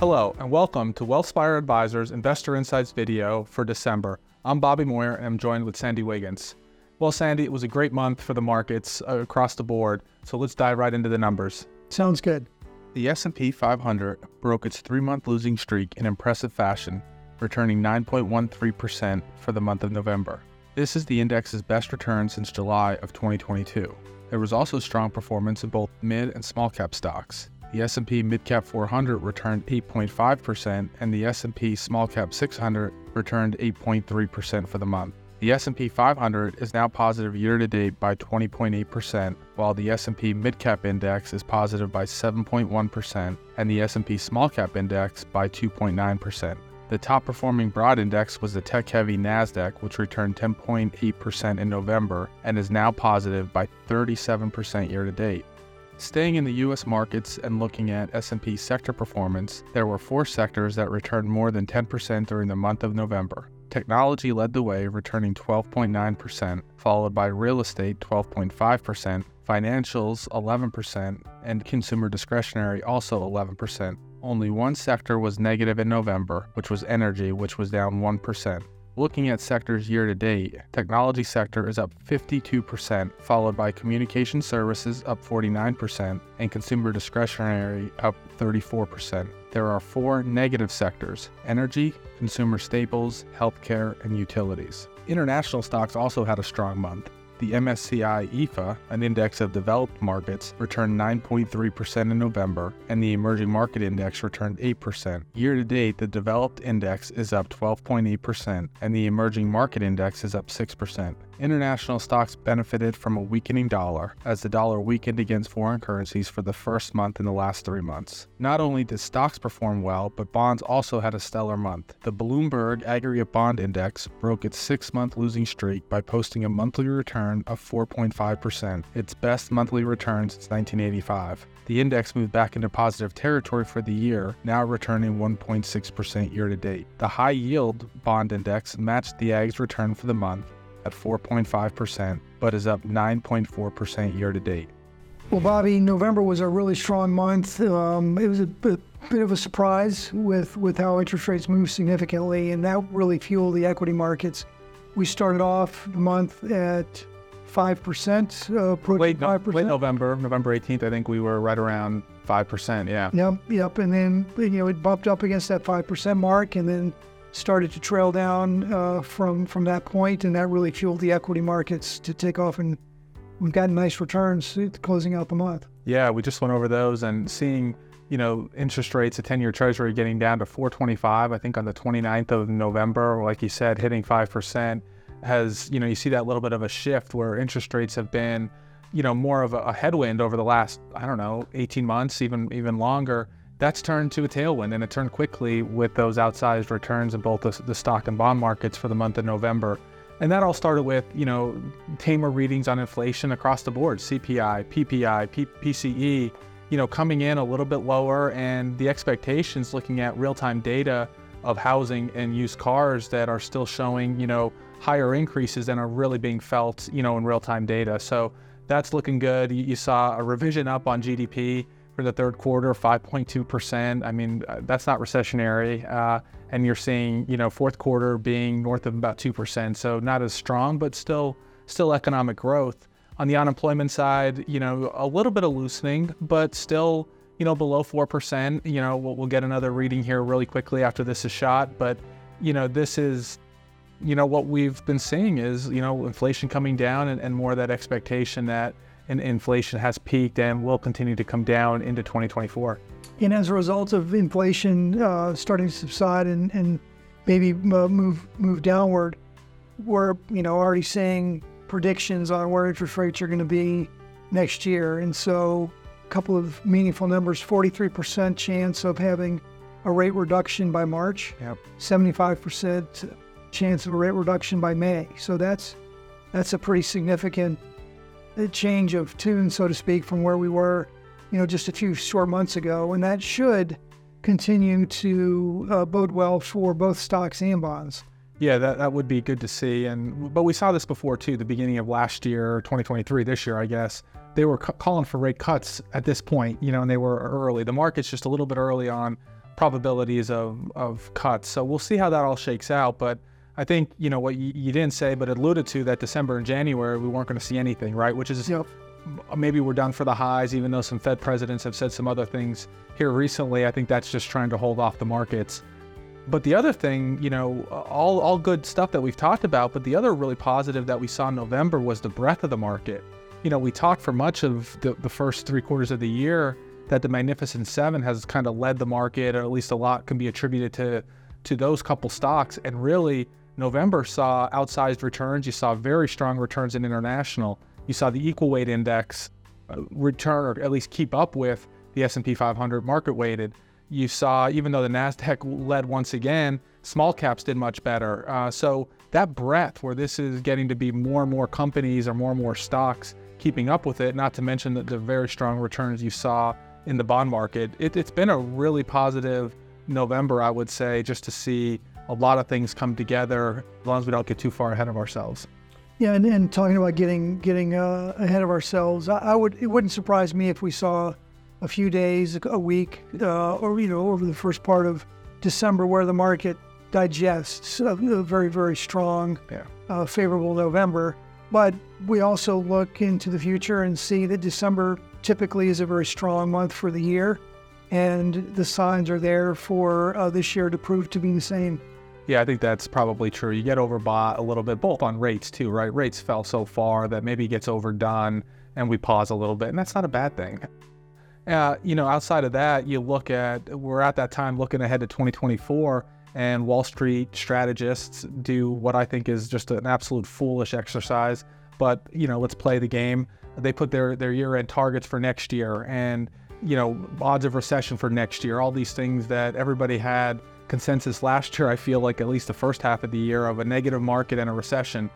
Hello, and welcome to Wealthspire Advisors Investor Insights video for December. I'm Bobby Moyer, and I'm joined with Sandy Wiggins. Well, Sandy, it was a great month for the markets uh, across the board, so let's dive right into the numbers. Sounds good. The S&P 500 broke its three-month losing streak in impressive fashion, returning 9.13% for the month of November. This is the index's best return since July of 2022. There was also strong performance in both mid and small cap stocks. The S&P Midcap 400 returned 8.5% and the S&P Small Cap 600 returned 8.3% for the month. The S&P 500 is now positive year to date by 20.8%, while the S&P Midcap Index is positive by 7.1% and the S&P Small Cap Index by 2.9%. The top performing broad index was the tech heavy NASDAQ, which returned 10.8% in November and is now positive by 37% year to date. Staying in the US markets and looking at S&P sector performance, there were four sectors that returned more than 10% during the month of November. Technology led the way, returning 12.9%, followed by real estate 12.5%, financials 11%, and consumer discretionary also 11%. Only one sector was negative in November, which was energy, which was down 1%. Looking at sectors year to date, technology sector is up 52%, followed by communication services up 49% and consumer discretionary up 34%. There are four negative sectors: energy, consumer staples, healthcare, and utilities. International stocks also had a strong month. The MSCI EAFE, an index of developed markets, returned 9.3% in November, and the emerging market index returned 8%. Year to date, the developed index is up 12.8%, and the emerging market index is up 6%. International stocks benefited from a weakening dollar, as the dollar weakened against foreign currencies for the first month in the last three months. Not only did stocks perform well, but bonds also had a stellar month. The Bloomberg Aggregate Bond Index broke its six month losing streak by posting a monthly return of 4.5%, its best monthly return since 1985. The index moved back into positive territory for the year, now returning 1.6% year to date. The high yield bond index matched the Agg's return for the month at 4.5%, but is up 9.4% year to date. Well, Bobby, November was a really strong month. Um, it was a bit, bit of a surprise with, with how interest rates moved significantly, and that really fueled the equity markets. We started off the month at 5%, uh, approaching Late, 5%. late November, November 18th, I think we were right around 5%. Yeah. Yep, yep. And then, you know, it bumped up against that 5% mark and then started to trail down uh, from, from that point, and that really fueled the equity markets to take off, and we've gotten nice returns closing out the month. Yeah, we just went over those and seeing, you know, interest rates, a 10 year treasury getting down to 425, I think on the 29th of November, like you said, hitting 5% has, you know, you see that little bit of a shift where interest rates have been, you know, more of a headwind over the last, I don't know, 18 months, even even longer. That's turned to a tailwind, and it turned quickly with those outsized returns in both the, the stock and bond markets for the month of November. And that all started with, you know, tamer readings on inflation across the board, CPI, PPI, P- PCE, you know, coming in a little bit lower, and the expectations looking at real-time data of housing and used cars that are still showing, you know, higher increases than are really being felt, you know, in real-time data. So that's looking good. You, you saw a revision up on GDP for the third quarter, 5.2%. I mean, uh, that's not recessionary. Uh, and you're seeing, you know, fourth quarter being north of about 2%. So not as strong, but still, still economic growth. On the unemployment side, you know, a little bit of loosening, but still, you know, below 4%. You know, we'll, we'll get another reading here really quickly after this is shot. But, you know, this is, you know, what we've been seeing is, you know, inflation coming down and, and more that expectation that in, inflation has peaked and will continue to come down into 2024. And as a result of inflation uh, starting to subside and, and maybe uh, move move downward, we're you know already seeing predictions on where interest rates are going to be next year. And so, a couple of meaningful numbers: 43% chance of having a rate reduction by March, Yep. 75% chance of a rate reduction by May. So that's that's a pretty significant uh, change of tune, so to speak, from where we were, you know, just a few short months ago, and that should continue to uh, bode well for both stocks and bonds. Yeah, that, that would be good to see. And but we saw this before too. The beginning of last year, 2023, this year, I guess they were c- calling for rate cuts at this point. You know, and they were early. The market's just a little bit early on probabilities of, of cuts. So we'll see how that all shakes out. But I think, you know, what you, you didn't say, but alluded to that December and January, we weren't going to see anything, right? Which is Yep. maybe we're done for the highs, even though some Fed presidents have said some other things here recently. I think that's just trying to hold off the markets. But the other thing, you know, all, all good stuff that we've talked about, but the other really positive that we saw in November was the breadth of the market. You know, we talked for much of the, the first three quarters of the year that the Magnificent Seven has kind of led the market, or at least a lot can be attributed to to those couple stocks. And really, November saw outsized returns. You saw very strong returns in international. You saw the equal weight index uh, return, or at least keep up with the S&P 500 market weighted. You saw, even though the Nasdaq led once again, small caps did much better. Uh, so that breadth, where this is getting to be more and more companies or more and more stocks keeping up with it, not to mention the, the very strong returns you saw in the bond market. It, it's been a really positive November, I would say, just to see a lot of things come together as long as we don't get too far ahead of ourselves. Yeah, and, and talking about getting getting uh, ahead of ourselves, I, I would it wouldn't surprise me if we saw a few days, a week, uh, or you know, over the first part of December, where the market digests a, a very very strong, Yeah. uh, favorable November. But we also look into the future and see that December typically is a very strong month for the year, and the signs are there for uh, this year to prove to be the same. Yeah, I think that's probably true. You get overbought a little bit, both on rates too, right? Rates fell so far that maybe it gets overdone and we pause a little bit, and that's not a bad thing. Uh, you know, outside of that, you look at, we're at that time looking ahead to 2024, and Wall Street strategists do what I think is just an absolute foolish exercise. But, you know, let's play the game. They put their, their year end targets for next year and, you know, odds of recession for next year, all these things that everybody had consensus last year. I feel like at least the first half of the year of a negative market and a recession,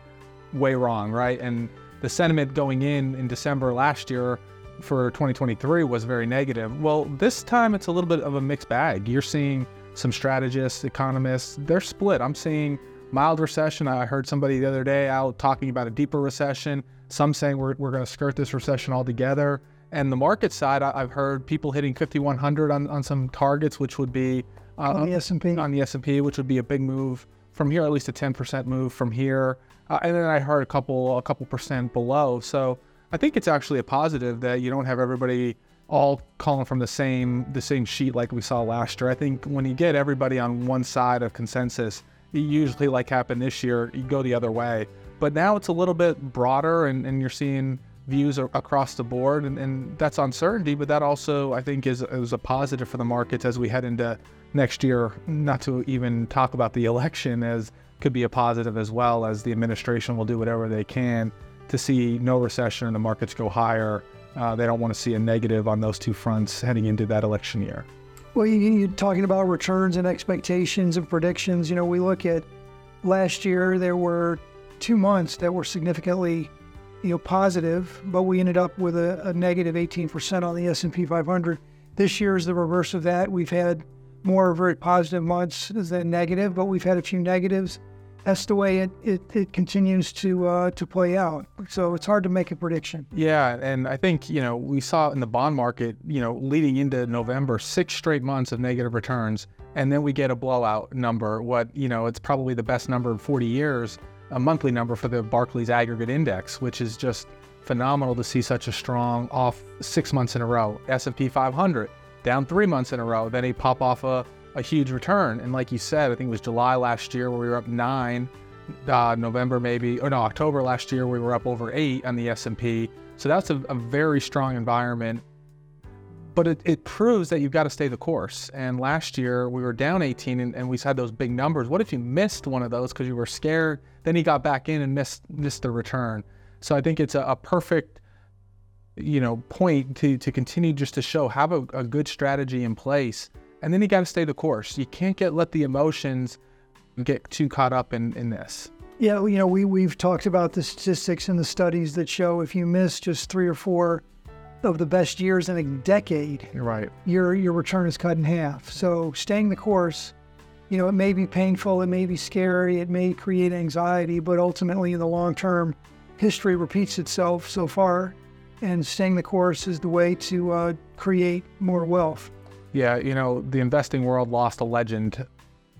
way wrong, right? And the sentiment going in in December last year for 2023 was very negative. Well, this time it's a little bit of a mixed bag. You're seeing some strategists, economists, they're split. I'm seeing mild recession. I heard somebody the other day out talking about a deeper recession. Some saying we're, we're going to skirt this recession altogether. And the market side, I, I've heard people hitting 5,100 on, on some targets, which would be uh, On the S&P. on the S&P, which would be a big move from here, at least a 10% move from here. Uh, and then I heard a couple a couple percent below. So I think it's actually a positive that you don't have everybody all calling from the same the same sheet like we saw last year. I think when you get everybody on one side of consensus, it usually like happened this year, you go the other way. But now it's a little bit broader and, and you're seeing views across the board and, and that's uncertainty, but that also I think is, is a positive for the markets as we head into next year, not to even talk about the election as could be a positive as well as the administration will do whatever they can to see no recession and the markets go higher. Uh, they don't want to see a negative on those two fronts heading into that election year. Well, you, you're talking about returns and expectations and predictions. You know, we look at last year, there were two months that were significantly, you know, positive, but we ended up with a, a negative 18% on the S&P 500. This year is the reverse of that. We've had more very positive months than negative, but we've had a few negatives. That's the way it, it, it continues to uh, to play out. So it's hard to make a prediction. Yeah, and I think you know we saw in the bond market, you know, leading into November, six straight months of negative returns, and then we get a blowout number. What you know, it's probably the best number in 40 years, a monthly number for the Barclays Aggregate Index, which is just phenomenal to see such a strong off six months in a row. S&P 500 down three months in a row, then he pop off a, a huge return. And like you said, I think it was July last year where we were up nine, uh, November maybe, or no, October last year we were up over eight on the S&P. So that's a, a very strong environment. But it, it proves that you've got to stay the course. And last year we were down 18 and, and we had those big numbers. What if you missed one of those because you were scared? Then he got back in and missed missed the return. So I think it's a, a perfect you know point to to continue just to show have a, a good strategy in place. And then you got to stay the course. You can't get let the emotions get too caught up in in this. Yeah, you know, we we've talked about the statistics and the studies that show if you miss just three or four of the best years in a decade, you're right. your your return is cut in half. So staying the course, you know, it may be painful, it may be scary, it may create anxiety, but ultimately in the long term, history repeats itself so far, and staying the course is the way to uh, create more wealth. Yeah, you know, the investing world lost a legend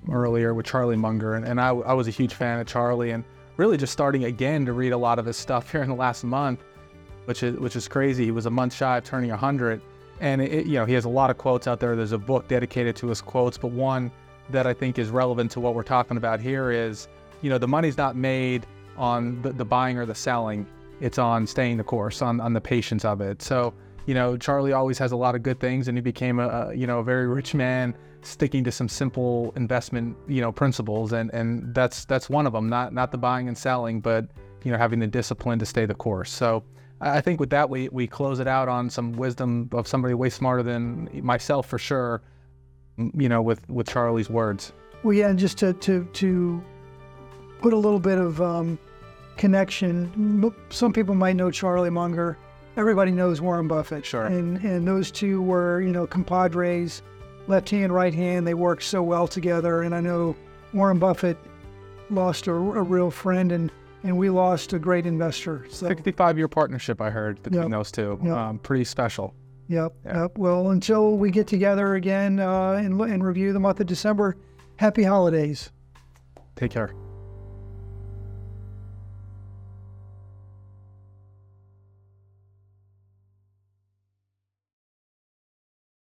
earlier with Charlie Munger, and, and I, I was a huge fan of Charlie, and really just starting again to read a lot of his stuff here in the last month, which is which is crazy. He was a month shy of turning 100, and it, you know he has a lot of quotes out there. There's a book dedicated to his quotes, but one that I think is relevant to what we're talking about here is, you know, the money's not made on the, the buying or the selling; it's on staying the course, on on the patience of it. So you know, Charlie always has a lot of good things, and he became a, you know a very rich man, sticking to some simple investment you know principles, and and that's that's one of them. Not not the buying and selling, but you know having the discipline to stay the course. So I think with that we we close it out on some wisdom of somebody way smarter than myself for sure. You know, with with Charlie's words. Well, yeah, and just to to to put a little bit of um, connection. Some people might know Charlie Munger everybody knows Warren Buffett. Sure. And and those two were, you know, compadres, left hand, right hand. They worked so well together. And I know Warren Buffett lost a, a real friend, and and we lost a great investor. So. 65 year partnership, I heard between yep. those two. Yep. Um, pretty special. Yep, yeah. yep. Well, until we get together again uh, and, and review the month of December, happy holidays. Take care.